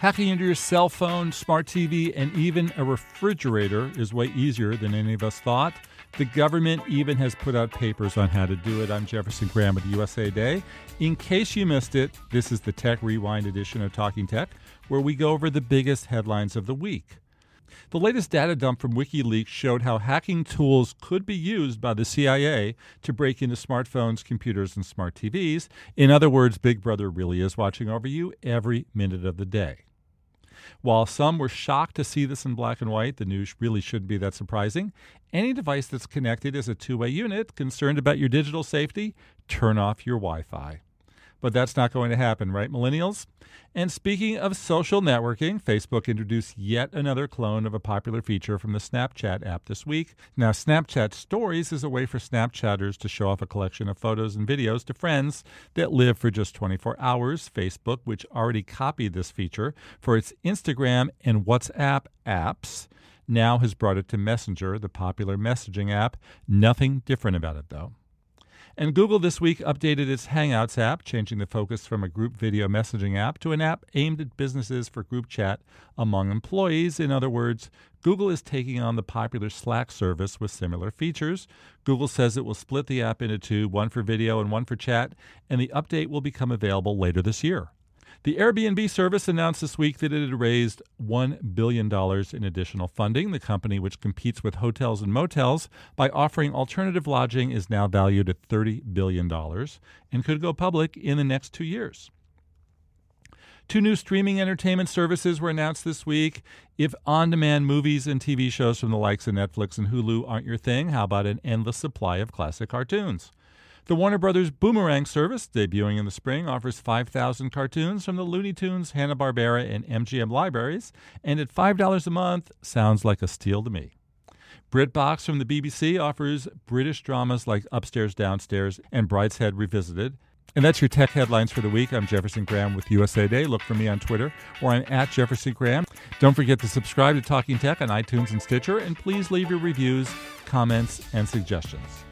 Hacking into your cell phone, smart TV, and even a refrigerator is way easier than any of us thought. The government even has put out papers on how to do it. I'm Jefferson Graham with USA Today. In case you missed it, this is the Tech Rewind edition of Talking Tech, where we go over the biggest headlines of the week. The latest data dump from WikiLeaks showed how hacking tools could be used by the CIA to break into smartphones, computers, and smart TVs. In other words, Big Brother really is watching over you every minute of the day. While some were shocked to see this in black and white, the news really shouldn't be that surprising. Any device that's connected is a two way unit, concerned about your digital safety, turn off your Wi Fi. But that's not going to happen, right, millennials? And speaking of social networking, Facebook introduced yet another clone of a popular feature from the Snapchat app this week. Now, Snapchat Stories is a way for Snapchatters to show off a collection of photos and videos to friends that live for just 24 hours. Facebook, which already copied this feature for its Instagram and WhatsApp apps, now has brought it to Messenger, the popular messaging app. Nothing different about it, though. And Google this week updated its Hangouts app, changing the focus from a group video messaging app to an app aimed at businesses for group chat among employees. In other words, Google is taking on the popular Slack service with similar features. Google says it will split the app into two, one for video and one for chat, and the update will become available later this year. The Airbnb service announced this week that it had raised $1 billion in additional funding. The company, which competes with hotels and motels by offering alternative lodging, is now valued at $30 billion and could go public in the next two years. Two new streaming entertainment services were announced this week. If on demand movies and TV shows from the likes of Netflix and Hulu aren't your thing, how about an endless supply of classic cartoons? The Warner Brothers Boomerang service, debuting in the spring, offers 5,000 cartoons from the Looney Tunes, Hanna-Barbera, and MGM libraries, and at $5 a month, sounds like a steal to me. BritBox from the BBC offers British dramas like Upstairs, Downstairs, and Brideshead Revisited. And that's your tech headlines for the week. I'm Jefferson Graham with USA Today. Look for me on Twitter, or I'm at Jefferson Graham. Don't forget to subscribe to Talking Tech on iTunes and Stitcher, and please leave your reviews, comments, and suggestions.